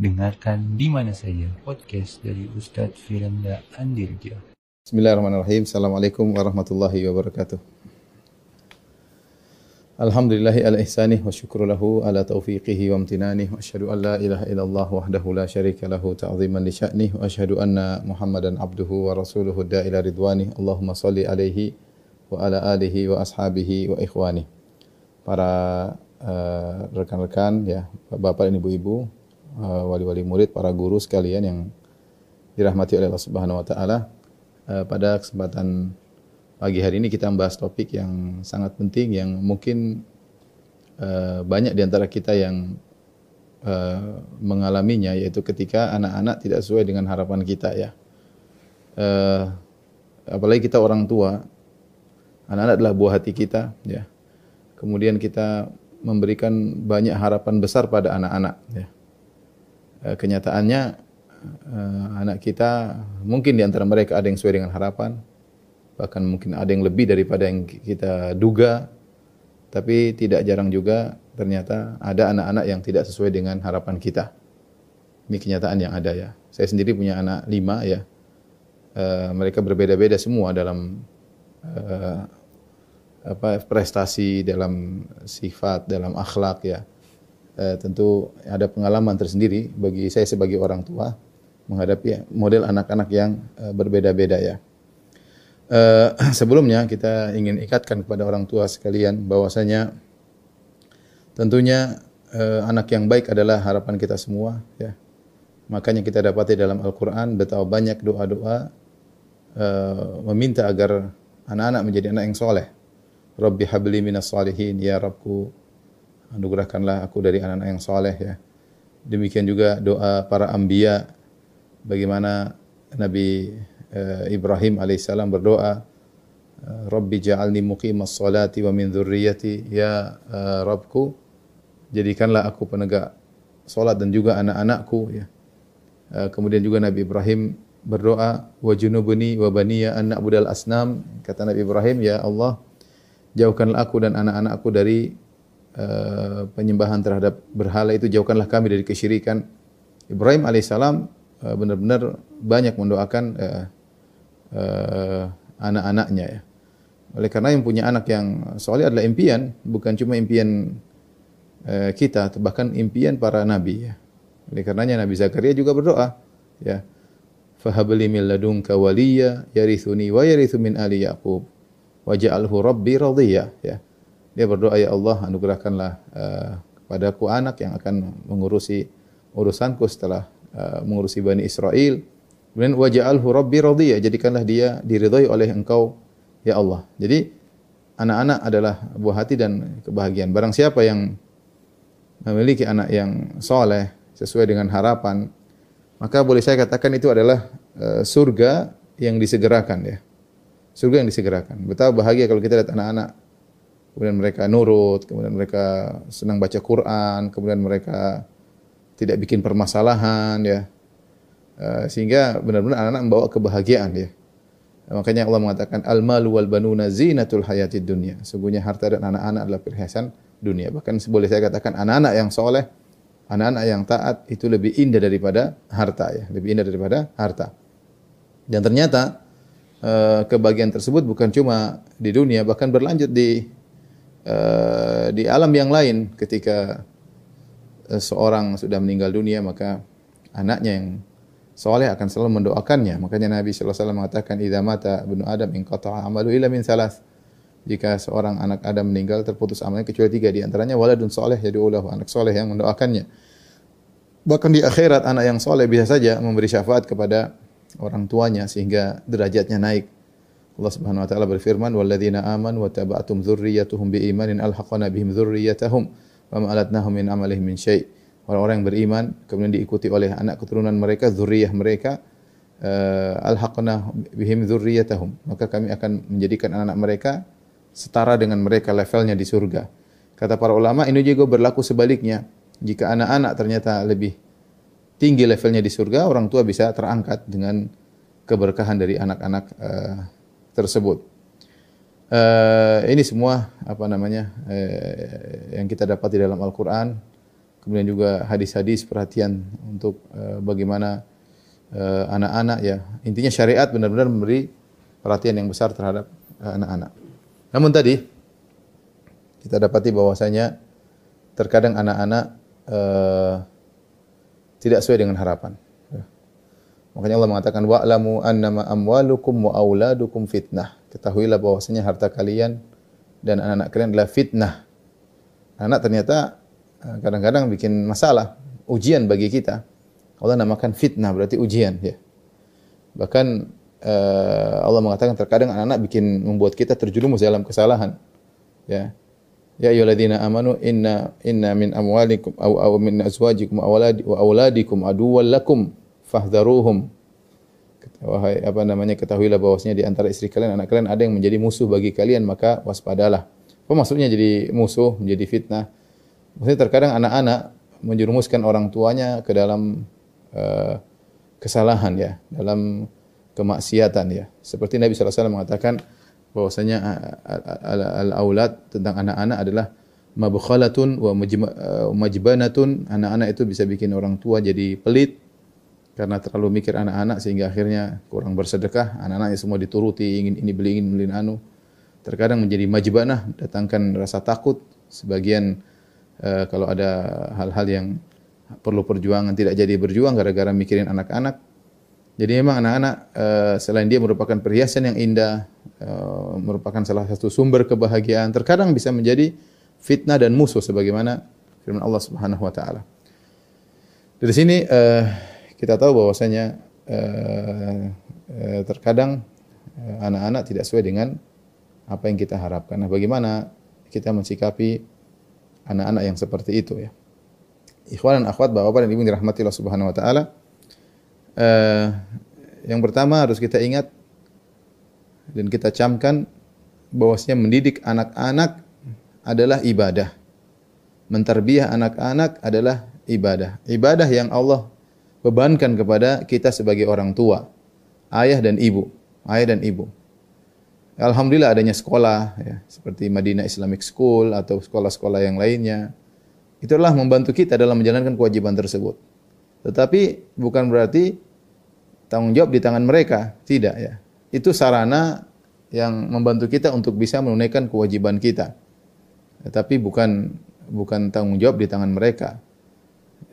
Dengarkan di mana saja podcast dari Ustadz Firanda Andirja. Bismillahirrahmanirrahim. Assalamualaikum warahmatullahi wabarakatuh. Alhamdulillahi ala ihsanih wa syukru lahu ala taufiqihi wa amtinanih wa asyhadu an la ilaha illallah wahdahu la syarika lahu ta'ziman li sya'nih wa asyhadu anna Muhammadan abduhu wa rasuluhu da'ila ridwanih. Allahumma salli alaihi wa ala alihi wa ashabihi wa ikhwani. Para uh, rekan-rekan ya, Bapak dan Ibu-ibu, uh, wali-wali murid, para guru sekalian yang dirahmati oleh Allah Subhanahu wa taala. Uh, pada kesempatan pagi hari ini kita membahas topik yang sangat penting yang mungkin uh, banyak di antara kita yang mengalaminya yaitu ketika anak-anak tidak sesuai dengan harapan kita ya. Apalagi kita orang tua, anak-anak adalah buah hati kita ya. Kemudian kita memberikan banyak harapan besar pada anak-anak ya. Eh, kenyataannya eh, anak kita mungkin di antara mereka ada yang sesuai dengan harapan, bahkan mungkin ada yang lebih daripada yang kita duga, tapi tidak jarang juga ternyata ada anak-anak yang tidak sesuai dengan harapan kita. Ini kenyataan yang ada ya. Saya sendiri punya anak lima ya. Uh, mereka berbeda-beda semua dalam uh, apa prestasi, dalam sifat, dalam akhlak ya eh, tentu ada pengalaman tersendiri bagi saya sebagai orang tua menghadapi model anak-anak yang eh, berbeda-beda ya. Eh, sebelumnya kita ingin ikatkan kepada orang tua sekalian bahwasanya tentunya anak yang baik adalah harapan kita semua ya. Makanya kita dapati dalam Al-Qur'an betapa banyak doa-doa meminta agar anak-anak menjadi anak yang soleh. Rabbi habli minas salihin ya Rabbku anugerahkanlah aku dari anak-anak yang soleh ya. Demikian juga doa para ambia bagaimana Nabi uh, Ibrahim alaihissalam berdoa eh, Rabbi ja'alni muqimas salati wa min dzurriyyati ya uh, Rabbku jadikanlah aku penegak salat dan juga anak-anakku ya. Uh, kemudian juga Nabi Ibrahim berdoa wa junubni wa baniya an na'budal asnam kata Nabi Ibrahim ya Allah jauhkanlah aku dan anak-anakku dari uh, penyembahan terhadap berhala itu jauhkanlah kami dari kesyirikan. Ibrahim alaihissalam uh, benar-benar banyak mendoakan uh, anak-anaknya ya. Oleh karena yang punya anak yang soleh adalah impian, bukan cuma impian uh, kita, bahkan impian para nabi ya. Oleh karenanya Nabi Zakaria juga berdoa ya. Fahabli min ladunka waliya yarithuni wa yarithu min ali Yaqub waj'alhu rabbi radhiya ya. Dia berdoa ya Allah anugerahkanlah uh, anak yang akan mengurusi urusanku setelah uh, mengurusi Bani Israel. Kemudian waj'alhu rabbi radhiya, jadikanlah dia diridhai oleh Engkau ya Allah. Jadi anak-anak adalah buah hati dan kebahagiaan. Barang siapa yang memiliki anak yang soleh sesuai dengan harapan, maka boleh saya katakan itu adalah uh, surga yang disegerakan ya. Surga yang disegerakan. Betapa bahagia kalau kita lihat anak-anak kemudian mereka nurut, kemudian mereka senang baca Quran, kemudian mereka tidak bikin permasalahan ya. Uh, sehingga benar-benar anak-anak membawa kebahagiaan ya. Makanya Allah mengatakan al-malu wal banuna zinatul hayatid dunya. Sungguhnya harta dan anak-anak adalah perhiasan dunia. Bahkan boleh saya katakan anak-anak yang soleh, anak-anak yang taat itu lebih indah daripada harta ya, lebih indah daripada harta. Dan ternyata uh, kebahagiaan tersebut bukan cuma di dunia, bahkan berlanjut di uh, di alam yang lain ketika uh, seorang sudah meninggal dunia maka anaknya yang soleh akan selalu mendoakannya. Makanya Nabi sallallahu alaihi wasallam mengatakan idza mata ibnu adam in qata'a amalu illa min salas. Jika seorang anak Adam meninggal terputus amalnya kecuali tiga di antaranya waladun soleh jadi ulahu anak soleh yang mendoakannya. Bahkan di akhirat anak yang soleh bisa saja memberi syafaat kepada orang tuanya sehingga derajatnya naik. Allah Subhanahu wa taala berfirman, "Walladzina amanu wa taba'atum dzurriyyatuhum biimanin alhaqana bihim dzurriyyatahum wa ma alatnahum min amalihim min syai'." Orang-orang yang beriman kemudian diikuti oleh anak keturunan mereka, zuriyah mereka, uh, alhaqna bihim dzurriyyatahum. Maka kami akan menjadikan anak-anak mereka setara dengan mereka levelnya di surga. Kata para ulama, ini juga berlaku sebaliknya. Jika anak-anak ternyata lebih tinggi levelnya di surga, orang tua bisa terangkat dengan keberkahan dari anak-anak uh, tersebut. Uh, ini semua apa namanya uh, yang kita dapat di dalam Al-Quran kemudian juga hadis-hadis perhatian untuk uh, bagaimana uh, anak-anak ya. Intinya syariat benar-benar memberi perhatian yang besar terhadap uh, anak-anak. Namun tadi kita dapati bahwasanya terkadang anak-anak uh, tidak sesuai dengan harapan. Ya. Makanya Allah mengatakan wa'lamu annama amwalukum wa auladukum fitnah. Ketahuilah bahwasanya harta kalian dan anak-anak kalian adalah fitnah. Anak ternyata Eh, kadang-kadang bikin masalah, ujian bagi kita. Allah namakan fitnah berarti ujian ya. Bahkan uh, Allah mengatakan terkadang anak-anak bikin membuat kita terjerumus dalam kesalahan. Ya. Ya ayyuhalladzina amanu inna inna min amwalikum aw aw min azwajikum wa auladikum aduwwal lakum fahdharuhum. Wahai apa namanya ketahuilah bahwasanya di antara istri kalian anak kalian ada yang menjadi musuh bagi kalian maka waspadalah. Apa maksudnya jadi musuh, menjadi fitnah? Maksudnya terkadang anak-anak menjerumuskan orang tuanya ke dalam uh, kesalahan ya, dalam kemaksiatan ya. Seperti Nabi SAW mengatakan bahwasanya al-aulad tentang anak-anak adalah mabkhalatun wa eh, majbanatun. Anak-anak itu bisa bikin orang tua jadi pelit karena terlalu mikir anak-anak sehingga akhirnya kurang bersedekah. Anak-anaknya semua dituruti, ingin ini beli, ingin beli anu. Terkadang menjadi majbanah, datangkan rasa takut. Sebagian uh, kalau ada hal-hal yang perlu perjuangan tidak jadi berjuang gara-gara mikirin anak-anak. Jadi memang anak-anak uh, selain dia merupakan perhiasan yang indah, uh, merupakan salah satu sumber kebahagiaan, terkadang bisa menjadi fitnah dan musuh sebagaimana firman Allah Subhanahu wa taala. Dari sini uh, kita tahu bahwasanya uh, uh, terkadang anak-anak uh, tidak sesuai dengan apa yang kita harapkan. Nah, bagaimana kita mensikapi anak-anak yang seperti itu ya. Ikhwan dan akhwat bapak dan ibu dirahmati Allah Subhanahu wa taala. Uh, yang pertama harus kita ingat dan kita camkan bahwasanya mendidik anak-anak adalah ibadah. Menterbiah anak-anak adalah ibadah. Ibadah yang Allah bebankan kepada kita sebagai orang tua, ayah dan ibu, ayah dan ibu. Alhamdulillah adanya sekolah ya, seperti Madinah Islamic School atau sekolah-sekolah yang lainnya. Itulah membantu kita dalam menjalankan kewajiban tersebut. Tetapi bukan berarti tanggung jawab di tangan mereka, tidak ya. Itu sarana yang membantu kita untuk bisa menunaikan kewajiban kita. Tetapi bukan bukan tanggung jawab di tangan mereka.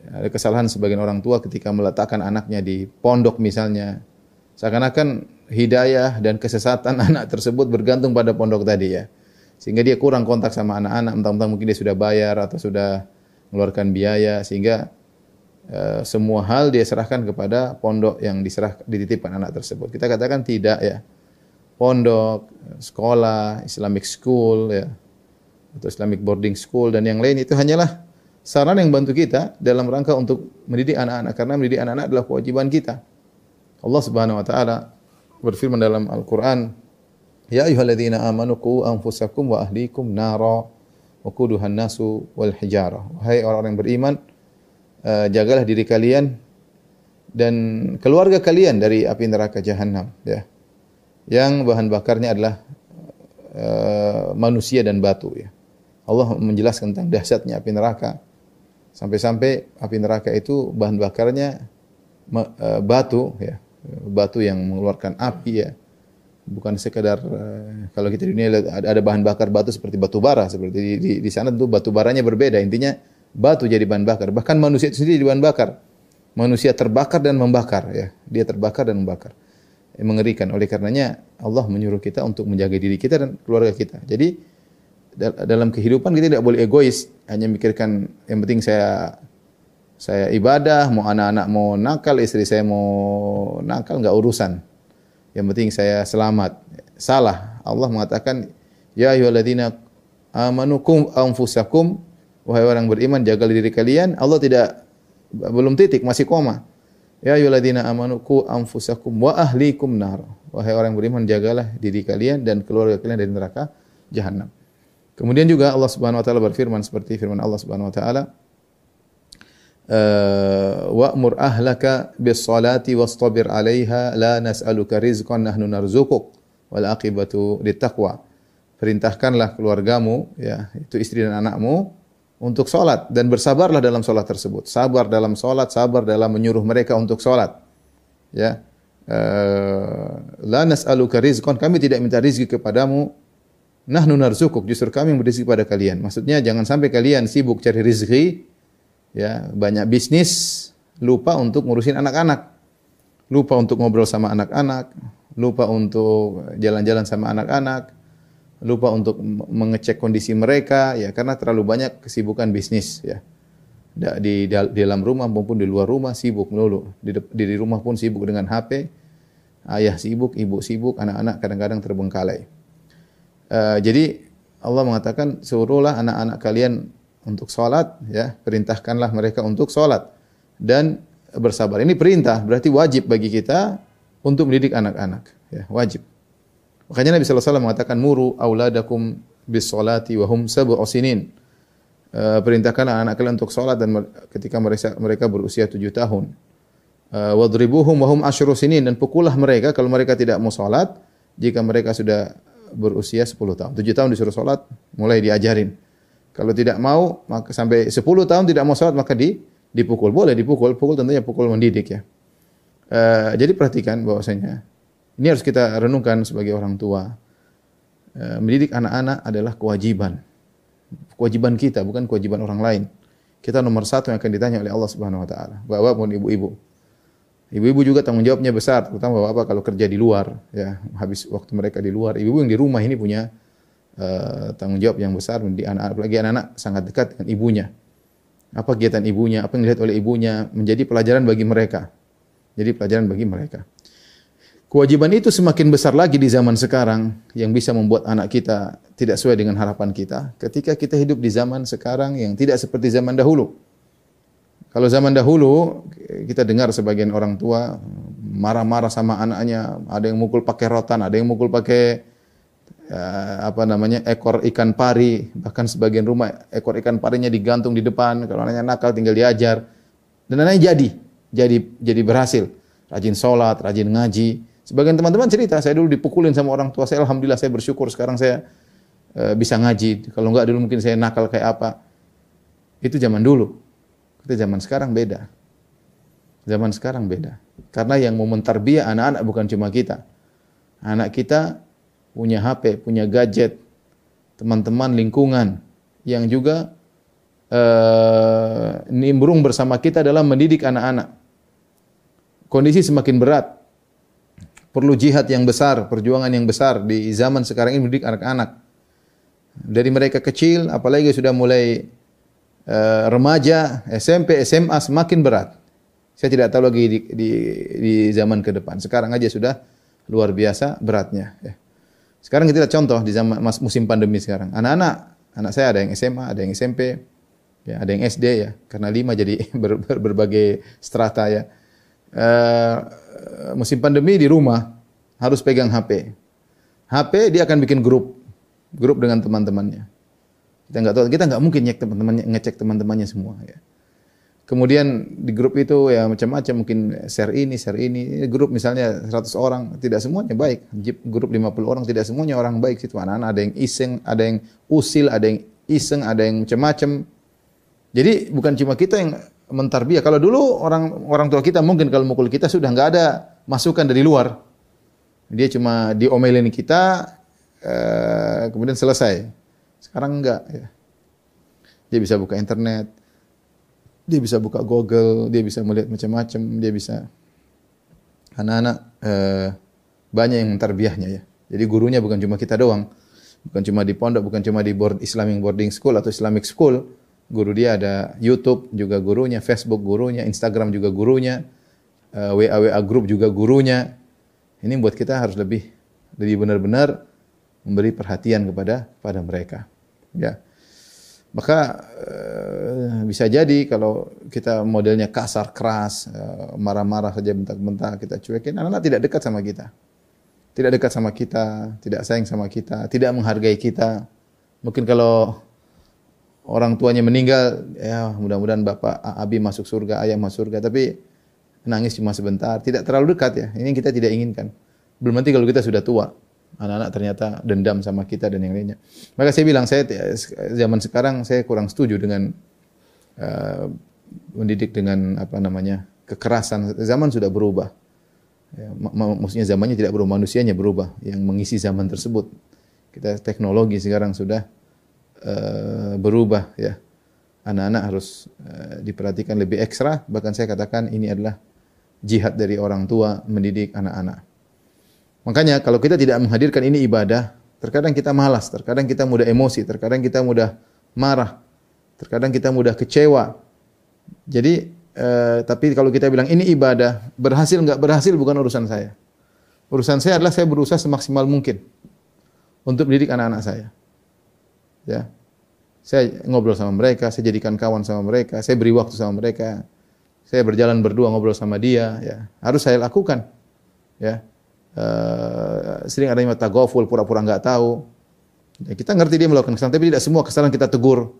Ada kesalahan sebagian orang tua ketika meletakkan anaknya di pondok misalnya. Seakan-akan hidayah dan kesesatan anak tersebut bergantung pada pondok tadi ya. Sehingga dia kurang kontak sama anak-anak, entah-entah mungkin dia sudah bayar atau sudah mengeluarkan biaya sehingga uh, semua hal dia serahkan kepada pondok yang diserah dititipkan anak tersebut. Kita katakan tidak ya. Pondok, sekolah, Islamic school ya atau Islamic boarding school dan yang lain itu hanyalah saran yang bantu kita dalam rangka untuk mendidik anak-anak karena mendidik anak-anak adalah kewajiban kita. Allah Subhanahu wa taala berfirman dalam Al-Qur'an, "Ya ayyuhalladzina amanu qu anfusakum wa ahlikum nara wa nasu wal hijarah." Wahai orang-orang yang beriman, uh, jagalah diri kalian dan keluarga kalian dari api neraka jahanam, ya. Yang bahan bakarnya adalah uh, manusia dan batu, ya. Allah menjelaskan tentang dahsyatnya api neraka. Sampai-sampai api neraka itu bahan bakarnya uh, batu, ya batu yang mengeluarkan api ya. Bukan sekedar uh, kalau kita di dunia ada, bahan bakar batu seperti batu bara seperti di, di, di sana tentu batu baranya berbeda. Intinya batu jadi bahan bakar. Bahkan manusia itu sendiri jadi bahan bakar. Manusia terbakar dan membakar ya. Dia terbakar dan membakar. Mengerikan. Oleh karenanya Allah menyuruh kita untuk menjaga diri kita dan keluarga kita. Jadi dalam kehidupan kita tidak boleh egois, hanya mikirkan yang penting saya saya ibadah, mau anak-anak mau nakal, istri saya mau nakal, nggak urusan. Yang penting saya selamat. Salah. Allah mengatakan, Ya ayyuhalladzina amanu kum anfusakum wahai orang beriman jaga diri kalian. Allah tidak belum titik, masih koma. Ya ayyuhalladzina amanu ku anfusakum wa ahlikum nar. Wahai orang beriman jagalah diri kalian dan keluarga kalian dari neraka jahanam. Kemudian juga Allah Subhanahu wa taala berfirman seperti firman Allah Subhanahu wa taala, wa'mur ahlaka bis salati wastabir 'alaiha la nas'aluka rizqan nahnu narzuquk wal aqibatu littaqwa perintahkanlah keluargamu ya itu istri dan anakmu untuk sholat dan bersabarlah dalam sholat tersebut. Sabar dalam sholat, sabar dalam menyuruh mereka untuk sholat. Ya, uh, la nas'aluka rizqan, kami tidak minta rizki kepadamu. Nahnu narzukuk, justru kami yang berizki pada kalian. Maksudnya jangan sampai kalian sibuk cari rizki, ya banyak bisnis, lupa untuk ngurusin anak-anak, lupa untuk ngobrol sama anak-anak, lupa untuk jalan-jalan sama anak-anak, lupa untuk mengecek kondisi mereka ya karena terlalu banyak kesibukan bisnis ya. Di dalam rumah maupun di luar rumah sibuk melulu. Di, di rumah pun sibuk dengan HP. Ayah sibuk, ibu sibuk, anak-anak kadang-kadang terbengkalai. Uh, jadi Allah mengatakan suruhlah anak-anak kalian untuk sholat ya. Perintahkanlah mereka untuk sholat. Dan bersabar. Ini perintah berarti wajib bagi kita untuk mendidik anak-anak ya. Wajib. Makanya Nabi SAW mengatakan muru auladakum bis salati wa hum sab'u sinin. Uh, perintahkan anak-anak kalian untuk salat dan ketika mereka mereka berusia tujuh tahun. Uh, wadribuhum wa hum asyru sinin. Dan pukullah mereka kalau mereka tidak mau salat jika mereka sudah berusia 10 tahun. 7 tahun disuruh salat, mulai diajarin. Kalau tidak mau maka sampai 10 tahun tidak mau salat maka di dipukul. Boleh dipukul, pukul tentunya pukul mendidik ya. Uh, jadi perhatikan bahwasanya ini harus kita renungkan sebagai orang tua. Eh, mendidik anak-anak adalah kewajiban. Kewajiban kita, bukan kewajiban orang lain. Kita nomor satu yang akan ditanya oleh Allah Subhanahu Wa Taala. Bapak pun ibu-ibu. Ibu-ibu juga tanggung jawabnya besar, terutama bapak kalau kerja di luar, ya habis waktu mereka di luar. Ibu-ibu yang di rumah ini punya uh, tanggung jawab yang besar di anak-anak, apalagi anak-anak sangat dekat dengan ibunya. Apa kegiatan ibunya, apa yang dilihat oleh ibunya menjadi pelajaran bagi mereka. Jadi pelajaran bagi mereka. Kewajiban itu semakin besar lagi di zaman sekarang yang bisa membuat anak kita tidak sesuai dengan harapan kita ketika kita hidup di zaman sekarang yang tidak seperti zaman dahulu. Kalau zaman dahulu kita dengar sebagian orang tua marah-marah sama anaknya, ada yang mukul pakai rotan, ada yang mukul pakai uh, apa namanya ekor ikan pari, bahkan sebagian rumah ekor ikan parinya digantung di depan, kalau anaknya nakal tinggal diajar. Dan anaknya jadi, jadi jadi berhasil, rajin sholat, rajin ngaji, Sebagian teman-teman cerita, saya dulu dipukulin sama orang tua saya, alhamdulillah saya bersyukur sekarang saya e, bisa ngaji. Kalau enggak dulu mungkin saya nakal kayak apa. Itu zaman dulu. Kita zaman sekarang beda. Zaman sekarang beda. Karena yang mau mentarbiah anak-anak bukan cuma kita. Anak kita punya HP, punya gadget, teman-teman lingkungan yang juga uh, nimbrung bersama kita dalam mendidik anak-anak. Kondisi semakin berat perlu jihad yang besar, perjuangan yang besar di zaman sekarang ini mendidik anak-anak. Dari mereka kecil, apalagi sudah mulai remaja, SMP, SMA semakin berat. Saya tidak tahu lagi di, di, di zaman ke depan. Sekarang aja sudah luar biasa beratnya. Ya. Sekarang kita lihat contoh di zaman musim pandemi sekarang. Anak-anak, anak saya ada yang SMA, ada yang SMP, ya, ada yang SD ya. Karena lima jadi ber, ber, berbagai strata ya. Eh, musim pandemi di rumah harus pegang HP. HP dia akan bikin grup, grup dengan teman-temannya. Kita nggak tahu, kita nggak mungkin ngecek teman-temannya, ngecek teman-temannya semua. Ya. Kemudian di grup itu ya macam-macam mungkin share ini, share ini. Grup misalnya 100 orang, tidak semuanya baik. Grup 50 orang, tidak semuanya orang baik situ. Anak-anak ada yang iseng, ada yang usil, ada yang iseng, ada yang macam-macam. Jadi bukan cuma kita yang mentarbiah. Kalau dulu orang orang tua kita mungkin kalau mukul kita sudah nggak ada masukan dari luar. Dia cuma diomelin kita, eh, kemudian selesai. Sekarang enggak. Ya. Dia bisa buka internet, dia bisa buka Google, dia bisa melihat macam-macam, dia bisa anak-anak eh, banyak yang mentarbiahnya ya. Jadi gurunya bukan cuma kita doang, bukan cuma di pondok, bukan cuma di board Islamic boarding school atau Islamic school, Guru dia ada YouTube juga gurunya, Facebook gurunya, Instagram juga gurunya, eh, WA WA grup juga gurunya. Ini buat kita harus lebih lebih benar-benar memberi perhatian kepada pada mereka. Ya. Maka uh, bisa jadi kalau kita modelnya kasar, keras, uh, marah-marah saja bentak-bentak, kita cuekin, anak-anak tidak dekat sama kita. Tidak dekat sama kita, tidak sayang sama kita, tidak menghargai kita. Mungkin kalau orang tuanya meninggal, ya mudah-mudahan bapak Abi masuk surga, ayah masuk surga, tapi nangis cuma sebentar, tidak terlalu dekat ya. Ini kita tidak inginkan. Belum nanti kalau kita sudah tua, Anak-anak ternyata dendam sama kita dan yang lainnya. Maka saya bilang saya zaman sekarang saya kurang setuju dengan uh, mendidik dengan apa namanya kekerasan. Zaman sudah berubah. Ya, maksudnya zamannya tidak berubah, manusianya berubah yang mengisi zaman tersebut. Kita teknologi sekarang sudah uh, berubah ya. Anak-anak harus uh, diperhatikan lebih ekstra, bahkan saya katakan ini adalah jihad dari orang tua mendidik anak-anak. Makanya kalau kita tidak menghadirkan ini ibadah, terkadang kita malas, terkadang kita mudah emosi, terkadang kita mudah marah, terkadang kita mudah kecewa. Jadi Eh, tapi kalau kita bilang ini ibadah, berhasil nggak berhasil bukan urusan saya. Urusan saya adalah saya berusaha semaksimal mungkin untuk mendidik anak-anak saya. Ya. Saya ngobrol sama mereka, saya jadikan kawan sama mereka, saya beri waktu sama mereka. Saya berjalan berdua ngobrol sama dia, ya. Harus saya lakukan. Ya. Uh, sering ada yang goful pura-pura nggak tahu. Ya, kita ngerti dia melakukan kesalahan, tapi tidak semua kesalahan kita tegur.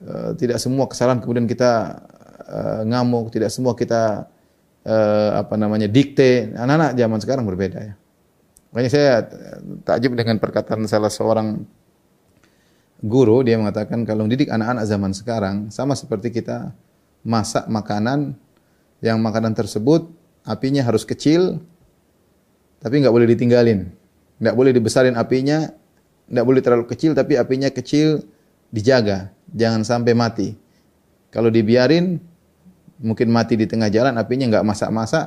Uh, tidak semua kesalahan kemudian kita uh, ngamuk, tidak semua kita uh, apa namanya dikte. Anak-anak zaman sekarang berbeda ya. Makanya saya takjub dengan perkataan salah seorang guru dia mengatakan kalau mendidik anak-anak zaman sekarang sama seperti kita masak makanan yang makanan tersebut apinya harus kecil tapi nggak boleh ditinggalin. Nggak boleh dibesarin apinya, nggak boleh terlalu kecil tapi apinya kecil dijaga, jangan sampai mati. Kalau dibiarin mungkin mati di tengah jalan, apinya nggak masak-masak.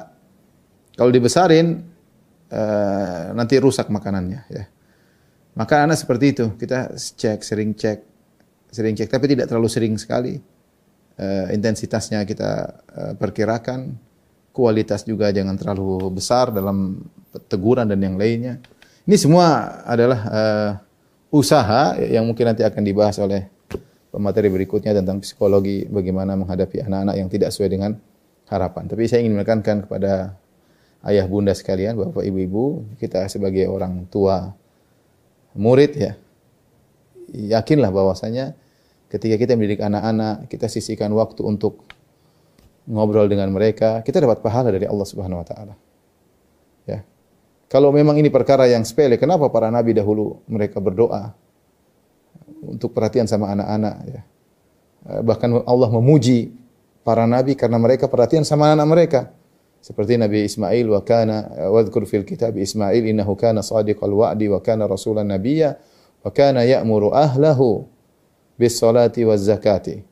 Kalau dibesarin, uh, nanti rusak makanannya. Ya. Maka anak seperti itu, kita cek, sering cek, sering cek, tapi tidak terlalu sering sekali. Uh, intensitasnya kita uh, perkirakan, kualitas juga jangan terlalu besar dalam teguran dan yang lainnya. Ini semua adalah uh, usaha yang mungkin nanti akan dibahas oleh pemateri berikutnya tentang psikologi bagaimana menghadapi anak-anak yang tidak sesuai dengan harapan. Tapi saya ingin menekankan kepada ayah bunda sekalian, bapak ibu-ibu, kita sebagai orang tua murid ya, yakinlah bahwasanya ketika kita mendidik anak-anak, kita sisihkan waktu untuk ngobrol dengan mereka, kita dapat pahala dari Allah Subhanahu wa taala. Ya. Kalau memang ini perkara yang sepele, kenapa para nabi dahulu mereka berdoa untuk perhatian sama anak-anak ya. Eh, bahkan Allah memuji para nabi karena mereka perhatian sama anak, -anak mereka. Seperti Nabi Ismail wa kana eh, wadhkur fil kitab Ismail innahu kana sadiqal wa'di wa kana rasulan nabiyya wa kana ya'muru ahlahu bis salati waz zakati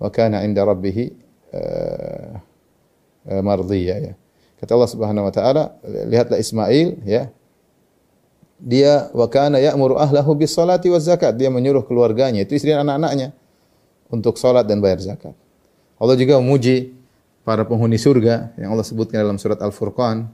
wa kana 'inda rabbih uh, uh, mardiyya ya. Kata Allah Subhanahu wa taala, lihatlah Ismail ya, dia wa kana ya'muru ahlahu bis salati waz zakat. Dia menyuruh keluarganya, itu istri dan anak-anaknya untuk salat dan bayar zakat. Allah juga memuji para penghuni surga yang Allah sebutkan dalam surat Al-Furqan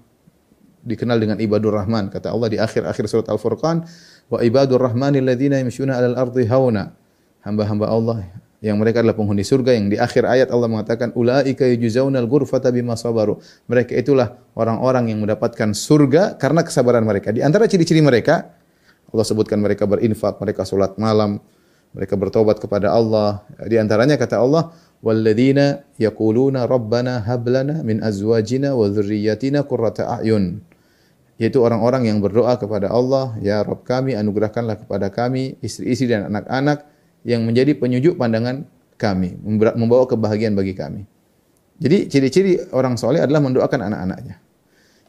dikenal dengan ibadur rahman. Kata Allah di akhir-akhir surat Al-Furqan, wa ibadur rahmanil ladzina yamshuna 'alal ardi hauna. Hamba-hamba Allah yang mereka adalah penghuni surga yang di akhir ayat Allah mengatakan ulaika yujzaunal ghurfata bima sabaru. Mereka itulah orang-orang yang mendapatkan surga karena kesabaran mereka. Di antara ciri-ciri mereka Allah sebutkan mereka berinfak, mereka salat malam, mereka bertobat kepada Allah. Di antaranya kata Allah, "Walladzina yaquluna rabbana hab lana min azwajina wa dzurriyyatina qurrata a'yun." Yaitu orang-orang yang berdoa kepada Allah, "Ya Rabb kami, anugerahkanlah kepada kami istri-istri dan anak-anak yang menjadi penyujuk pandangan kami, membawa kebahagiaan bagi kami. Jadi ciri-ciri orang soleh adalah mendoakan anak-anaknya.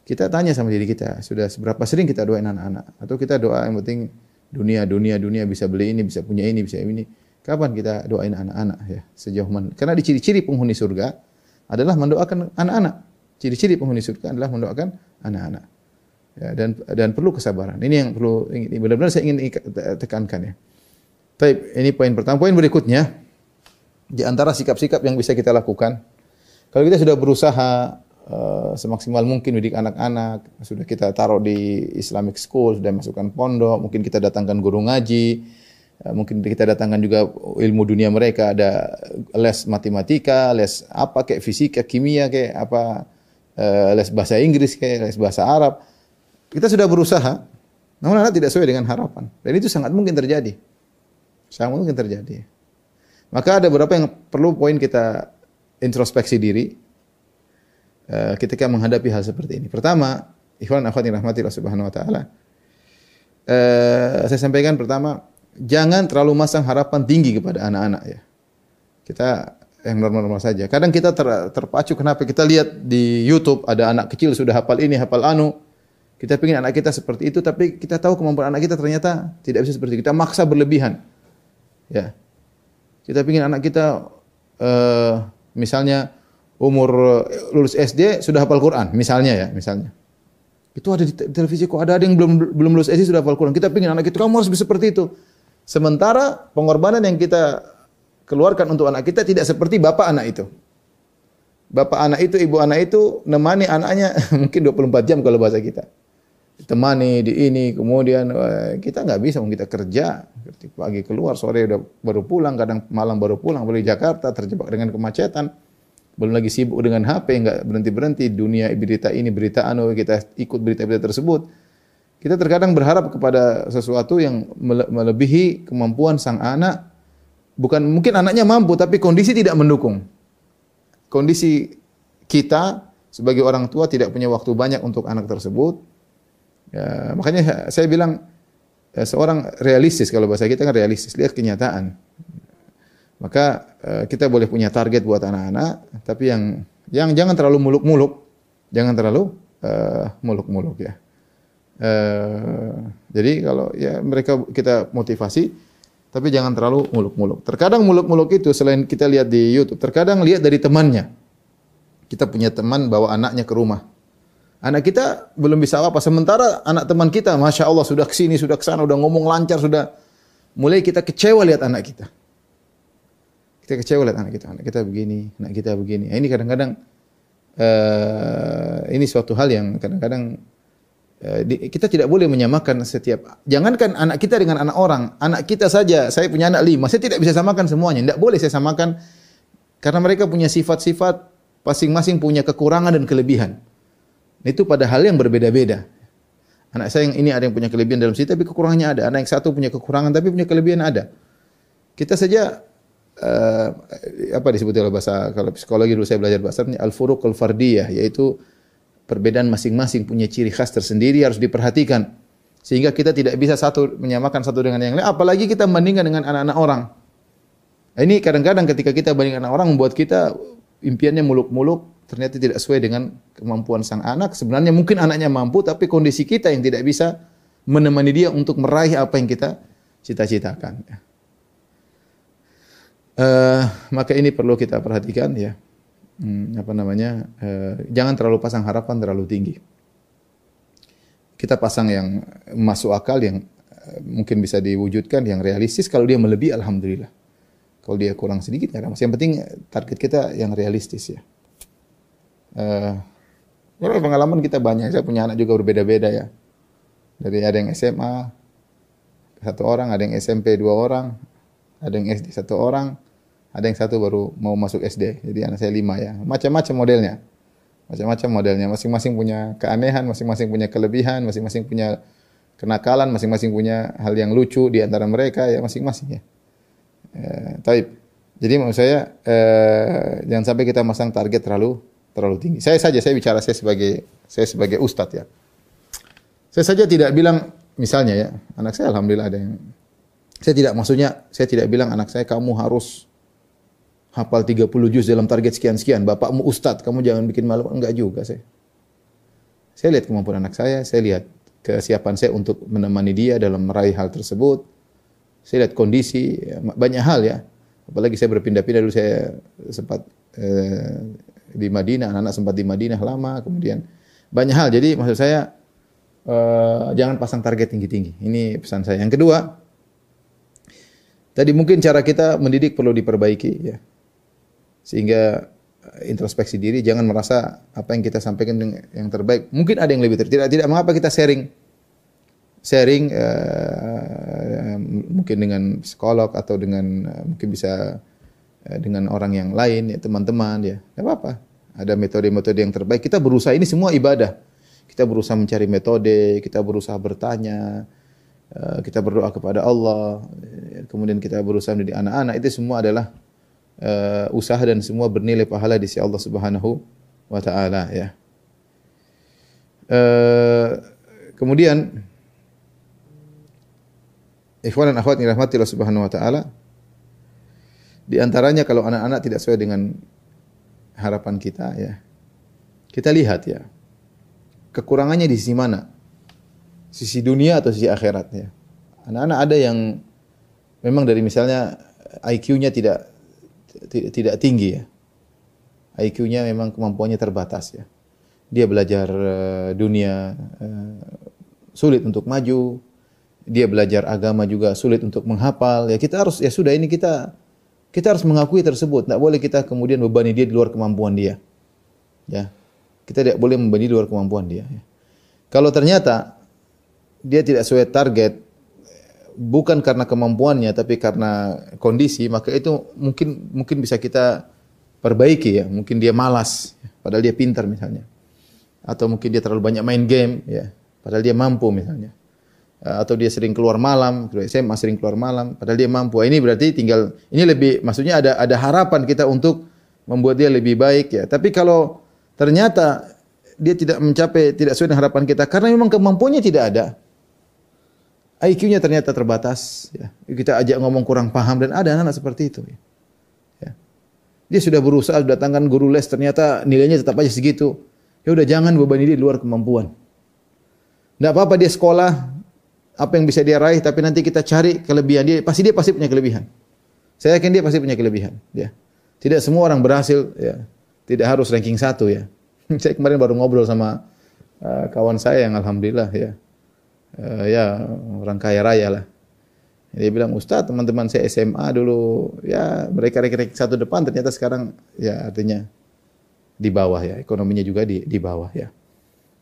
Kita tanya sama diri kita, sudah seberapa sering kita doain anak-anak? Atau kita doa yang penting dunia, dunia, dunia bisa beli ini, bisa punya ini, bisa ini. Kapan kita doain anak-anak ya? Sejauh mana? Karena di ciri-ciri penghuni surga adalah mendoakan anak-anak. Ciri-ciri penghuni surga adalah mendoakan anak-anak. Ya, dan dan perlu kesabaran. Ini yang perlu benar-benar saya ingin tekankan ya. Baik, ini poin pertama. Poin berikutnya, di antara sikap-sikap yang bisa kita lakukan, kalau kita sudah berusaha uh, semaksimal mungkin didik anak-anak, sudah kita taruh di Islamic school, sudah masukkan pondok, mungkin kita datangkan guru ngaji, uh, mungkin kita datangkan juga ilmu dunia mereka, ada les matematika, les apa kayak fisika, kimia kayak apa, uh, les bahasa Inggris kayak les bahasa Arab. Kita sudah berusaha, namun anak tidak sesuai dengan harapan. Dan itu sangat mungkin terjadi. Sangat mungkin terjadi. Maka ada beberapa yang perlu poin kita introspeksi diri uh, ketika menghadapi hal seperti ini. Pertama, ikhwan akhwat yang rahmati Allah Subhanahu wa taala. eh, saya sampaikan pertama, jangan terlalu masang harapan tinggi kepada anak-anak ya. Kita yang normal-normal saja. Kadang kita ter, terpacu kenapa kita lihat di YouTube ada anak kecil sudah hafal ini, hafal anu. Kita ingin anak kita seperti itu, tapi kita tahu kemampuan anak kita ternyata tidak bisa seperti itu. Kita maksa berlebihan. Ya. Kita ingin anak kita uh, misalnya umur eh, lulus SD sudah hafal Quran, misalnya ya, misalnya. Itu ada di televisi kok ada ada yang belum belum lulus SD sudah hafal Quran. Kita ingin anak kita kamu harus seperti itu. Sementara pengorbanan yang kita keluarkan untuk anak kita tidak seperti bapak anak itu. Bapak anak itu, ibu anak itu nemani anaknya mungkin 24 jam kalau bahasa kita ditemani di ini kemudian kita nggak bisa kita kerja. Pagi keluar sore udah baru pulang kadang malam baru pulang balik Jakarta terjebak dengan kemacetan. Belum lagi sibuk dengan HP nggak berhenti berhenti dunia berita ini berita anu kita ikut berita-berita tersebut. Kita terkadang berharap kepada sesuatu yang melebihi kemampuan sang anak. Bukan mungkin anaknya mampu tapi kondisi tidak mendukung. Kondisi kita sebagai orang tua tidak punya waktu banyak untuk anak tersebut Ya, makanya saya bilang ya, seorang realistis kalau bahasa kita kan realistis, lihat kenyataan. Maka uh, kita boleh punya target buat anak-anak, tapi yang yang jangan terlalu muluk-muluk, jangan terlalu uh, muluk-muluk ya. Uh, jadi kalau ya mereka kita motivasi, tapi jangan terlalu muluk-muluk. Terkadang muluk-muluk itu selain kita lihat di YouTube, terkadang lihat dari temannya. Kita punya teman bawa anaknya ke rumah Anak kita belum bisa apa. Sementara anak teman kita, masya Allah sudah ke sini, sudah ke sana, sudah ngomong lancar, sudah mulai kita kecewa lihat anak kita. Kita kecewa lihat anak kita, anak kita begini, anak kita begini. Nah, ini kadang-kadang uh, ini suatu hal yang kadang-kadang uh, kita tidak boleh menyamakan setiap. Jangankan anak kita dengan anak orang, anak kita saja. Saya punya anak lima, saya tidak bisa samakan semuanya. Tidak boleh saya samakan karena mereka punya sifat-sifat masing-masing punya kekurangan dan kelebihan. Itu pada hal yang berbeda-beda. Anak saya yang ini ada yang punya kelebihan dalam situ tapi kekurangannya ada. Anak yang satu punya kekurangan tapi punya kelebihan ada. Kita saja uh, apa disebut oleh bahasa kalau psikologi dulu saya belajar bahasa al furuq al fardiyah yaitu perbedaan masing-masing punya ciri khas tersendiri harus diperhatikan sehingga kita tidak bisa satu menyamakan satu dengan yang lain apalagi kita bandingkan dengan anak-anak orang. Ini kadang-kadang ketika kita bandingkan anak orang membuat kita impiannya muluk-muluk ternyata tidak sesuai dengan kemampuan sang anak. Sebenarnya mungkin anaknya mampu, tapi kondisi kita yang tidak bisa menemani dia untuk meraih apa yang kita cita-citakan. Uh, maka ini perlu kita perhatikan ya. Hmm, apa namanya? Uh, jangan terlalu pasang harapan terlalu tinggi. Kita pasang yang masuk akal yang uh, mungkin bisa diwujudkan yang realistis kalau dia melebihi alhamdulillah. Kalau dia kurang sedikit ya Yang penting target kita yang realistis ya. Uh, pengalaman kita banyak. Saya punya anak juga berbeda-beda ya. Dari ada yang SMA satu orang, ada yang SMP dua orang, ada yang SD satu orang, ada yang satu baru mau masuk SD. Jadi anak saya lima ya. Macam-macam modelnya. Macam-macam modelnya. Masing-masing punya keanehan, masing-masing punya kelebihan, masing-masing punya kenakalan, masing-masing punya hal yang lucu di antara mereka ya masing-masing ya. Eh, taib. Jadi maksud saya eh, jangan sampai kita masang target terlalu terlalu tinggi. Saya saja saya bicara saya sebagai saya sebagai ustadz ya. Saya saja tidak bilang misalnya ya, anak saya alhamdulillah ada yang saya tidak maksudnya saya tidak bilang anak saya kamu harus hafal 30 juz dalam target sekian-sekian. Bapakmu ustadz, kamu jangan bikin malu. Enggak juga saya. Saya lihat kemampuan anak saya, saya lihat kesiapan saya untuk menemani dia dalam meraih hal tersebut. Saya lihat kondisi, banyak hal ya. Apalagi saya berpindah-pindah dulu saya sempat eh, di Madinah, anak-anak sempat di Madinah lama, kemudian banyak hal. Jadi maksud saya uh, jangan pasang target tinggi-tinggi. Ini pesan saya. Yang kedua, tadi mungkin cara kita mendidik perlu diperbaiki ya. Sehingga eh, introspeksi diri, jangan merasa apa yang kita sampaikan yang terbaik. Mungkin ada yang lebih terbaik. Tidak, tidak mengapa kita sharing sharing uh, mungkin dengan psikolog atau dengan uh, mungkin bisa dengan orang yang lain, ya teman-teman ya. Tidak apa-apa. Ada metode-metode yang terbaik. Kita berusaha ini semua ibadah. Kita berusaha mencari metode, kita berusaha bertanya, eh, kita berdoa kepada Allah, eh, kemudian kita berusaha menjadi anak-anak. Itu semua adalah usaha dan semua bernilai pahala di sisi Allah Subhanahu wa taala ya. kemudian ikhwan dan akhwat yang dirahmati Allah Subhanahu wa taala, di antaranya kalau anak-anak tidak sesuai dengan harapan kita ya. Kita lihat ya. Kekurangannya di sisi mana? Sisi dunia atau sisi akhirat ya. Anak-anak ada yang memang dari misalnya IQ-nya tidak tidak tinggi ya. IQ-nya memang kemampuannya terbatas ya. Dia belajar uh, dunia uh, sulit untuk maju, dia belajar agama juga sulit untuk menghafal. Ya kita harus ya sudah ini kita kita harus mengakui tersebut. Tidak boleh kita kemudian bebani dia di luar kemampuan dia. Ya. Kita tidak boleh membebani di luar kemampuan dia. Ya. Kalau ternyata dia tidak sesuai target bukan karena kemampuannya tapi karena kondisi maka itu mungkin mungkin bisa kita perbaiki ya mungkin dia malas padahal dia pintar misalnya atau mungkin dia terlalu banyak main game ya padahal dia mampu misalnya atau dia sering keluar malam, SMA sering keluar malam, padahal dia mampu. Ini berarti tinggal ini lebih maksudnya ada ada harapan kita untuk membuat dia lebih baik ya. Tapi kalau ternyata dia tidak mencapai tidak sesuai dengan harapan kita karena memang kemampuannya tidak ada. IQ-nya ternyata terbatas ya. Kita ajak ngomong kurang paham dan ada anak-anak seperti itu ya. ya. Dia sudah berusaha datangkan guru les ternyata nilainya tetap aja segitu. Ya udah jangan bebani dia di luar kemampuan. Tidak apa-apa dia sekolah, apa yang bisa dia raih tapi nanti kita cari kelebihan dia pasti dia pasti punya kelebihan. Saya yakin dia pasti punya kelebihan ya. Tidak semua orang berhasil ya. Tidak harus ranking satu ya. Saya kemarin baru ngobrol sama uh, kawan saya yang alhamdulillah ya. Uh, ya orang kaya raya lah. Dia bilang Ustaz teman-teman saya SMA dulu ya mereka ranking satu depan ternyata sekarang ya artinya di bawah ya. Ekonominya juga di di bawah ya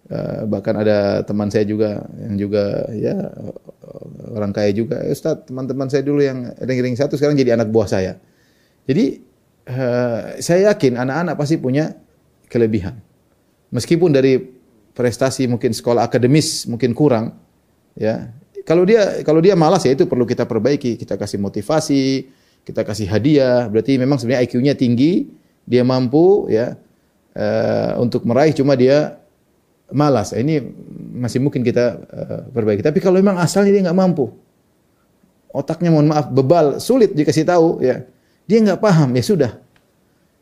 Uh, bahkan ada teman saya juga yang juga ya orang kaya juga, eh, Ustaz teman-teman saya dulu yang ring-ring satu sekarang jadi anak buah saya. Jadi uh, saya yakin anak-anak pasti punya kelebihan. Meskipun dari prestasi mungkin sekolah akademis mungkin kurang, ya. Kalau dia kalau dia malas ya itu perlu kita perbaiki, kita kasih motivasi, kita kasih hadiah. Berarti memang sebenarnya IQ-nya tinggi, dia mampu ya uh, untuk meraih cuma dia malas. Ini masih mungkin kita uh, perbaiki. Tapi kalau memang asalnya dia nggak mampu, otaknya mohon maaf bebal, sulit dikasih tahu, ya dia nggak paham, ya sudah.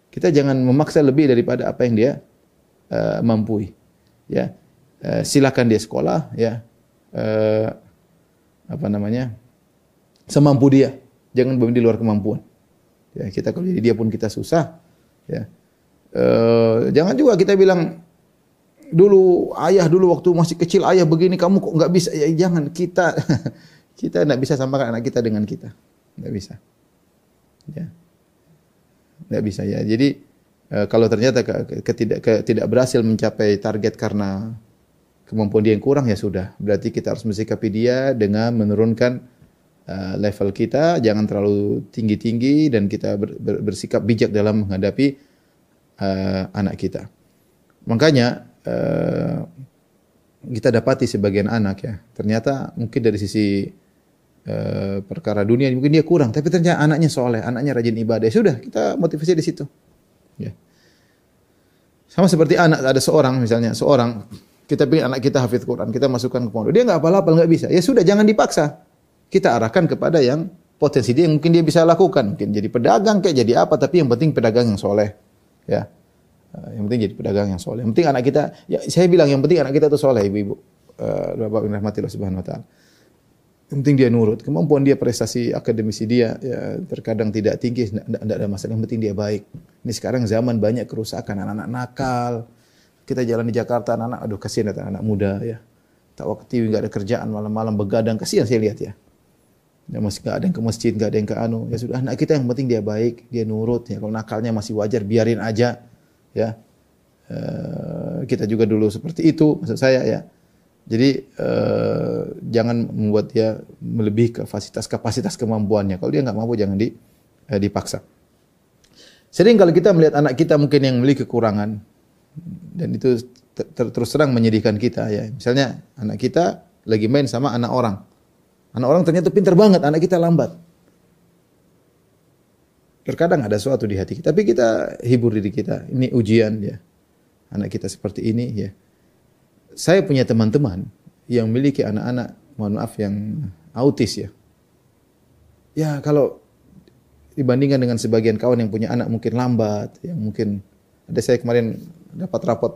Kita jangan memaksa lebih daripada apa yang dia uh, mampu. Ya, uh, silakan dia sekolah, ya uh, apa namanya, semampu dia. Jangan di luar kemampuan. Ya, kita kalau jadi dia pun kita susah, ya. Uh, jangan juga kita bilang dulu ayah dulu waktu masih kecil ayah begini kamu kok nggak bisa? Ya jangan kita kita nggak bisa samakan anak kita dengan kita. Nggak bisa. Ya. Nggak bisa ya. Jadi e, kalau ternyata ketidak tidak berhasil mencapai target karena kemampuan dia yang kurang ya sudah. Berarti kita harus mensikapi dia dengan menurunkan uh, level kita. Jangan terlalu tinggi tinggi dan kita ber, ber, bersikap bijak dalam menghadapi uh, anak kita. Makanya Eh, kita dapati sebagian anak ya, ternyata mungkin dari sisi uh, perkara dunia mungkin dia kurang, tapi ternyata anaknya soleh, anaknya rajin ibadah. Ya sudah, kita motivasi di situ. Ya. Sama seperti anak ada seorang misalnya, seorang kita pilih anak kita hafid Quran, kita masukkan ke pondok. Dia nggak apa-apa, nggak bisa. Ya sudah, jangan dipaksa. Kita arahkan kepada yang potensi dia yang mungkin dia bisa lakukan. Mungkin jadi pedagang kayak jadi apa, tapi yang penting pedagang yang soleh. Ya. Eh, yang penting jadi pedagang yang soleh. Yang penting anak kita, ya saya bilang yang penting anak kita itu soleh, ibu-ibu. Uh, Bapak bin subhanahu wa ta'ala. Yang penting dia nurut. Kemampuan dia, prestasi akademisi dia, ya, terkadang tidak tinggi, tidak ada masalah. Yang penting dia baik. Ini sekarang zaman banyak kerusakan, anak-anak nakal. Kita jalan di Jakarta, anak-anak, aduh kasihan anak-anak muda ya. Tak waktu nggak ada kerjaan, malam-malam begadang, kasihan saya lihat ya. Ya masih nggak ada yang ke masjid, nggak ada yang ke anu. Ya sudah, anak kita yang penting dia baik, dia nurut. Ya kalau nakalnya masih wajar, biarin aja ya. Uh, kita juga dulu seperti itu maksud saya ya. Jadi uh, jangan membuat dia melebihi kapasitas kapasitas kemampuannya. Kalau dia nggak mampu jangan di, uh, dipaksa. Sering kalau kita melihat anak kita mungkin yang memiliki kekurangan dan itu ter ter terus terang menyedihkan kita ya. Misalnya anak kita lagi main sama anak orang. Anak orang ternyata pintar banget anak kita lambat Terkadang ada sesuatu di hati kita, tapi kita hibur diri kita. Ini ujian ya. Anak kita seperti ini ya. Saya punya teman-teman yang memiliki anak-anak, mohon maaf yang autis ya. ya kalau dibandingkan dengan sebagian kawan yang punya anak mungkin lambat, yang mungkin ada saya kemarin dapat rapot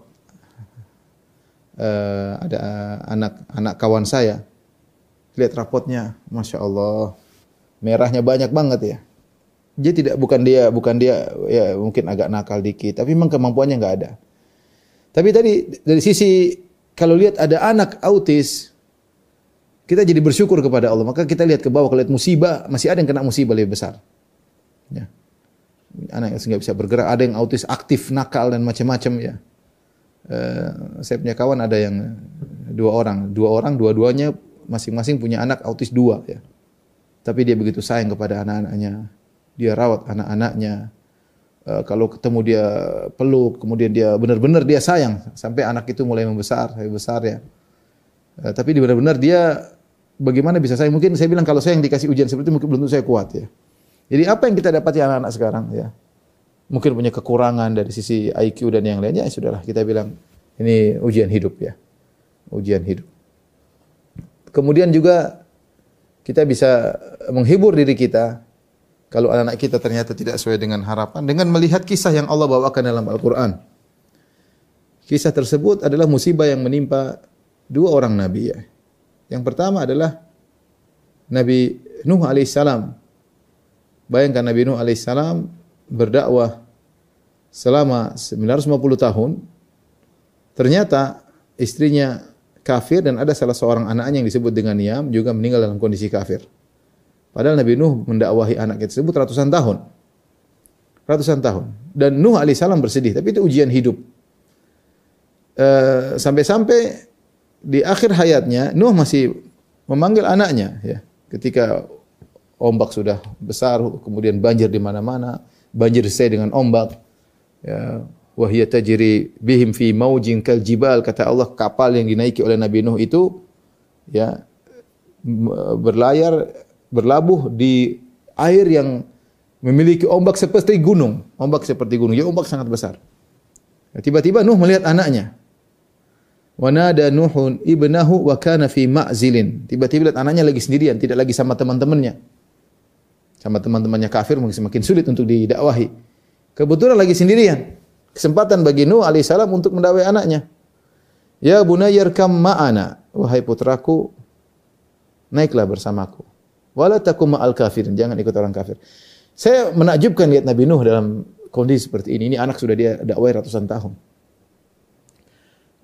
uh, ada anak anak kawan saya lihat rapotnya, masya Allah merahnya banyak banget ya. Dia tidak bukan dia bukan dia ya mungkin agak nakal dikit, tapi memang kemampuannya nggak ada. Tapi tadi dari sisi kalau lihat ada anak autis, kita jadi bersyukur kepada Allah. Maka kita lihat ke bawah, kalau lihat musibah, masih ada yang kena musibah lebih besar. Ya. Anak yang nggak bisa bergerak, ada yang autis aktif, nakal dan macam-macam ya. Uh, saya punya kawan ada yang dua orang, dua orang, dua-duanya masing-masing punya anak autis dua ya. Tapi dia begitu sayang kepada anak-anaknya. Dia rawat anak-anaknya. Uh, kalau ketemu dia peluk, kemudian dia benar-benar dia sayang sampai anak itu mulai membesar, lebih besar ya. Uh, tapi benar-benar dia bagaimana bisa saya mungkin saya bilang kalau saya yang dikasih ujian seperti itu mungkin belum tentu saya kuat ya. Jadi apa yang kita dapati anak-anak sekarang ya? Mungkin punya kekurangan dari sisi IQ dan yang lainnya ya sudahlah kita bilang ini ujian hidup ya. Ujian hidup. Kemudian juga kita bisa menghibur diri kita kalau anak-anak kita ternyata tidak sesuai dengan harapan dengan melihat kisah yang Allah bawakan dalam Al-Qur'an. Kisah tersebut adalah musibah yang menimpa dua orang nabi ya. Yang pertama adalah Nabi Nuh alaihissalam. Bayangkan Nabi Nuh alaihissalam berdakwah selama 950 tahun. Ternyata istrinya kafir dan ada salah seorang anaknya yang disebut dengan Niam juga meninggal dalam kondisi kafir. Padahal Nabi Nuh mendakwahi anak tersebut ratusan tahun. Ratusan tahun. Dan Nuh alaihissalam bersedih, tapi itu ujian hidup. Eh, sampai-sampai di akhir hayatnya Nuh masih memanggil anaknya ya. Ketika ombak sudah besar, kemudian banjir di mana-mana, banjir selesai dengan ombak. Ya, wahya tajri bihim fi maujin kal jibal kata Allah kapal yang dinaiki oleh Nabi Nuh itu ya berlayar berlabuh di air yang memiliki ombak seperti gunung, ombak seperti gunung. Ya ombak sangat besar. Tiba-tiba Nuh melihat anaknya. Wa nada Nuhun ibnahu wa kana fi ma'zilin. Tiba-tiba lihat anaknya lagi sendirian, tidak lagi sama teman-temannya. Sama teman-temannya kafir mungkin semakin sulit untuk didakwahi. Kebetulan lagi sendirian. Kesempatan bagi Nuh alaihissalam untuk mendakwai anaknya. Ya bunayyarkam ma'ana. Wahai putraku, naiklah bersamaku. Wala takum ma'al kafirin. Jangan ikut orang kafir. Saya menakjubkan lihat Nabi Nuh dalam kondisi seperti ini. Ini anak sudah dia dakwai ratusan tahun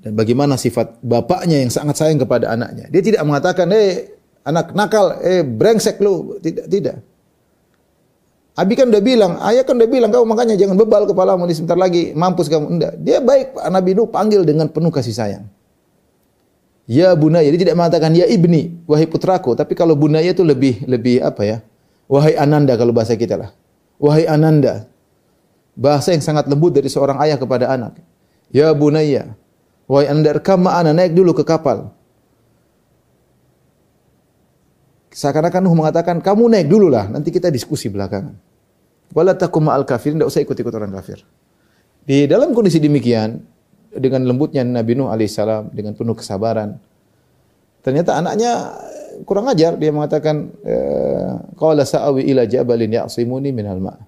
dan bagaimana sifat bapaknya yang sangat sayang kepada anaknya. Dia tidak mengatakan, "Eh, anak nakal, eh brengsek lu." Tidak, tidak. Abi kan udah bilang, ayah kan udah bilang, kau makanya jangan bebal kepalamu di sebentar lagi, mampus kamu. Enggak. Dia baik, Nabi Nuh panggil dengan penuh kasih sayang. Ya bunaya, dia tidak mengatakan ya ibni, wahai putraku, tapi kalau bunaya itu lebih lebih apa ya? Wahai ananda kalau bahasa kita lah. Wahai ananda. Bahasa yang sangat lembut dari seorang ayah kepada anak. Ya bunaya, Wahai anda rekam ma'ana, naik dulu ke kapal. Seakan-akan Nuh mengatakan, kamu naik dulu lah, nanti kita diskusi belakangan. Wala takum ma'al kafir, tidak usah ikut-ikut orang kafir. Di dalam kondisi demikian, dengan lembutnya Nabi Nuh alaihissalam, dengan penuh kesabaran, ternyata anaknya kurang ajar. Dia mengatakan, eh, Qala sa'awi ila jabalin ya'simuni minal ma'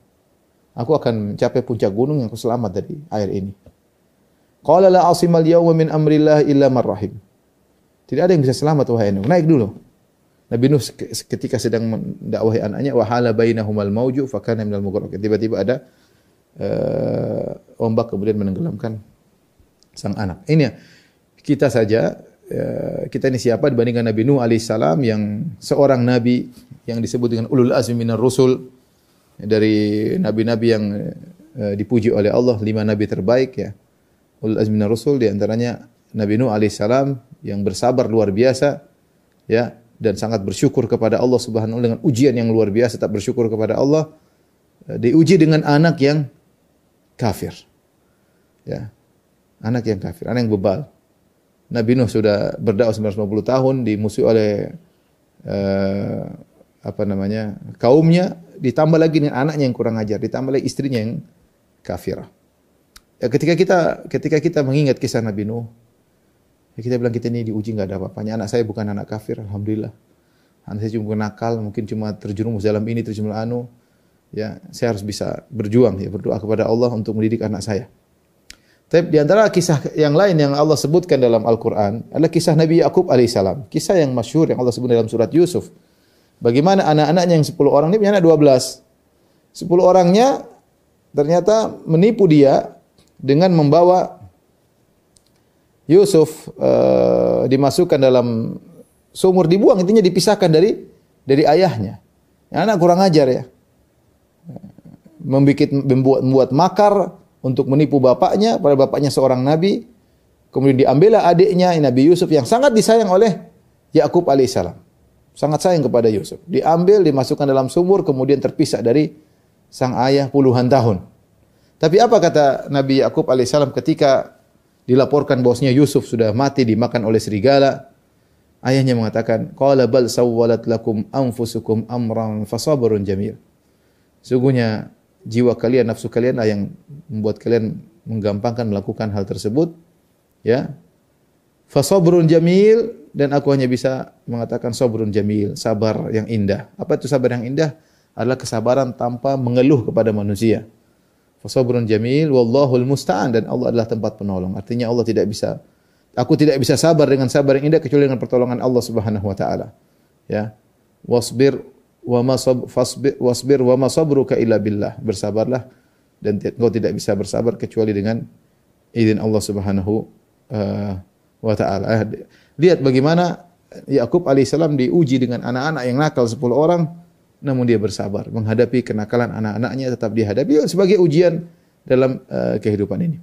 Aku akan mencapai puncak gunung yang aku selamat dari air ini. Qala la asimal yawma min amrillah illa man rahim. Tidak ada yang bisa selamat wahai Nuh. Naik dulu. Nabi Nuh ketika sedang mendakwahi anaknya wahala bainahumal mauju fakana minal mughraqin. Tiba-tiba ada uh, ombak kemudian menenggelamkan sang anak. Ini ya, kita saja uh, kita ini siapa dibandingkan Nabi Nuh alaihissalam yang seorang nabi yang disebut dengan ulul azmi minar rusul dari nabi-nabi yang uh, dipuji oleh Allah, lima nabi terbaik ya ulul azmi rasul di antaranya Nabi Nuh alaihissalam yang bersabar luar biasa ya dan sangat bersyukur kepada Allah Subhanahu dengan ujian yang luar biasa tak bersyukur kepada Allah eh, diuji dengan anak yang kafir ya anak yang kafir anak yang bebal Nabi Nuh sudah berdakwah 950 tahun dimusuhi oleh uh, apa namanya kaumnya ditambah lagi dengan anaknya yang kurang ajar ditambah lagi istrinya yang kafirah Ya, ketika kita ketika kita mengingat kisah Nabi Nuh, ya kita bilang kita ini diuji nggak ada apa-apanya. Anak saya bukan anak kafir, alhamdulillah. anak saya cuma nakal, mungkin cuma terjerumus dalam ini, terjerumus anu. Ya, saya harus bisa berjuang ya berdoa kepada Allah untuk mendidik anak saya. Tapi di antara kisah yang lain yang Allah sebutkan dalam Al-Quran adalah kisah Nabi Yakub alaihissalam. Kisah yang masyhur yang Allah sebut dalam surat Yusuf. Bagaimana anak-anaknya yang 10 orang ini punya anak 12. 10 orangnya ternyata menipu dia dengan membawa Yusuf uh, dimasukkan dalam sumur dibuang intinya dipisahkan dari dari ayahnya. Ya, anak kurang ajar ya. Membuat, membuat makar untuk menipu bapaknya, pada bapaknya seorang nabi. Kemudian diambillah adiknya Nabi Yusuf yang sangat disayang oleh Yakub alaihissalam. Sangat sayang kepada Yusuf. Diambil, dimasukkan dalam sumur, kemudian terpisah dari sang ayah puluhan tahun. Tapi apa kata Nabi Yakub alaihissalam ketika dilaporkan bosnya Yusuf sudah mati dimakan oleh serigala? Ayahnya mengatakan, "Qala bal sawwalat lakum anfusukum amran fasabrun jamil." Sungguhnya jiwa kalian, nafsu kalian yang membuat kalian menggampangkan melakukan hal tersebut. Ya. Fasabrun jamil dan aku hanya bisa mengatakan sabrun jamil, sabar yang indah. Apa itu sabar yang indah? Adalah kesabaran tanpa mengeluh kepada manusia. Fasabrun jamil wallahul musta'an dan Allah adalah tempat penolong. Artinya Allah tidak bisa aku tidak bisa sabar dengan sabar yang indah kecuali dengan pertolongan Allah Subhanahu wa taala. Ya. Wasbir wa ma fasbir wasbir wa ma sabruka illa billah. Bersabarlah dan engkau tidak bisa bersabar kecuali dengan izin Allah Subhanahu uh, wa taala. Eh, lihat bagaimana Yakub alaihissalam diuji dengan anak-anak yang nakal 10 orang namun dia bersabar menghadapi kenakalan anak-anaknya tetap dihadapi sebagai ujian dalam uh, kehidupan ini.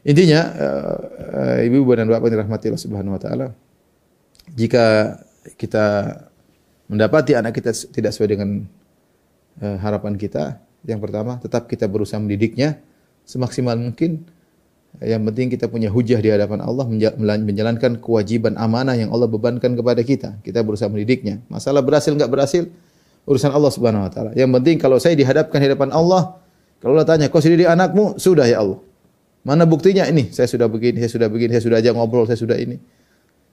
Intinya ibu-ibu dan bapak dirahmati Allah Subhanahu wa taala jika kita mendapati anak kita tidak sesuai dengan uh, harapan kita, yang pertama tetap kita berusaha mendidiknya semaksimal mungkin. Yang penting kita punya hujah di hadapan Allah menjalankan kewajiban amanah yang Allah bebankan kepada kita. Kita berusaha mendidiknya. Masalah berhasil enggak berhasil, urusan Allah Subhanahu wa taala. Yang penting kalau saya dihadapkan di hadapan Allah, kalau Allah tanya, "Kau sudah anakmu?" Sudah ya Allah. Mana buktinya? Ini, saya sudah begini, saya sudah begini, saya sudah aja ngobrol, saya sudah ini.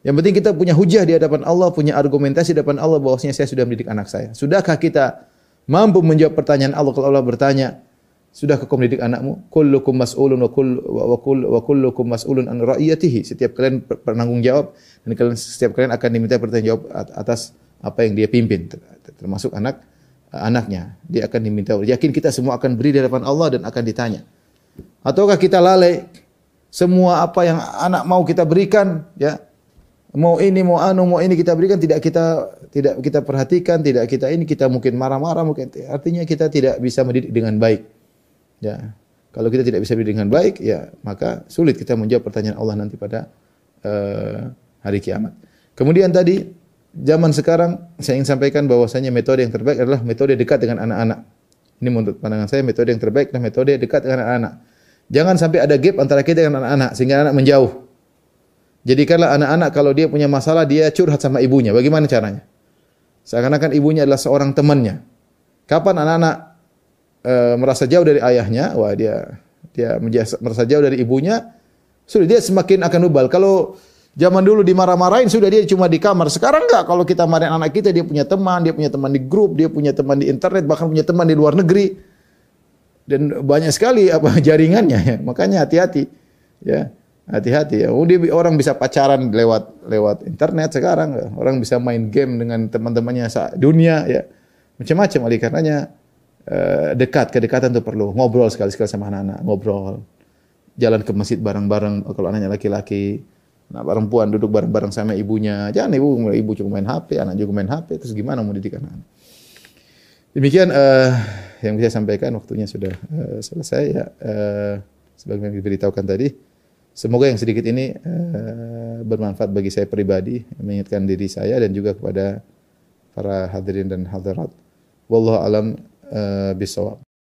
Yang penting kita punya hujah di hadapan Allah, punya argumentasi di hadapan Allah bahwasanya saya sudah mendidik anak saya. Sudahkah kita mampu menjawab pertanyaan Allah kalau Allah bertanya, Sudahkah kau mendidik anakmu? Kullukum mas'ulun wa kull wa kull wa kullukum mas'ulun an ra'iyatihi. Setiap kalian penanggung jawab dan kalian setiap kalian akan diminta bertanggung jawab atas apa yang dia pimpin termasuk anak anaknya dia akan diminta yakin kita semua akan beri di hadapan Allah dan akan ditanya ataukah kita lalai semua apa yang anak mau kita berikan ya mau ini mau anu mau ini kita berikan tidak kita tidak kita perhatikan tidak kita ini kita mungkin marah-marah mungkin artinya kita tidak bisa mendidik dengan baik ya kalau kita tidak bisa mendidik dengan baik ya maka sulit kita menjawab pertanyaan Allah nanti pada uh, hari kiamat kemudian tadi zaman sekarang saya ingin sampaikan bahwasanya metode yang terbaik adalah metode dekat dengan anak-anak. Ini menurut pandangan saya metode yang terbaik adalah metode dekat dengan anak-anak. Jangan sampai ada gap antara kita dengan anak-anak sehingga anak menjauh. Jadikanlah anak-anak kalau dia punya masalah dia curhat sama ibunya. Bagaimana caranya? Seakan-akan ibunya adalah seorang temannya. Kapan anak-anak e, merasa jauh dari ayahnya, wah dia dia merasa jauh dari ibunya, sudah dia semakin akan ubal. Kalau Zaman dulu dimarah-marahin sudah dia cuma di kamar. Sekarang enggak kalau kita marahin anak kita dia punya teman, dia punya teman di grup, dia punya teman di internet, bahkan punya teman di luar negeri. Dan banyak sekali apa jaringannya ya. Makanya hati-hati. Ya. Hati-hati ya. Oh, dia, orang bisa pacaran lewat lewat internet sekarang. Ya. Orang bisa main game dengan teman-temannya dunia ya. Macam-macam oleh karenanya eh, dekat, kedekatan itu perlu. Ngobrol sekali-sekali sama anak-anak, ngobrol. Jalan ke masjid bareng-bareng kalau anaknya laki-laki Nah, perempuan duduk bareng-bareng sama ibunya. Jangan ibu ibu cuma main HP, anak juga main HP, terus gimana mau didik anak? Demikian uh, yang bisa saya sampaikan waktunya sudah uh, selesai ya. Uh, sebagaimana diberitahukan tadi, semoga yang sedikit ini uh, bermanfaat bagi saya pribadi, mengingatkan diri saya dan juga kepada para hadirin dan hadirat. Wallahu alam uh, bisawab.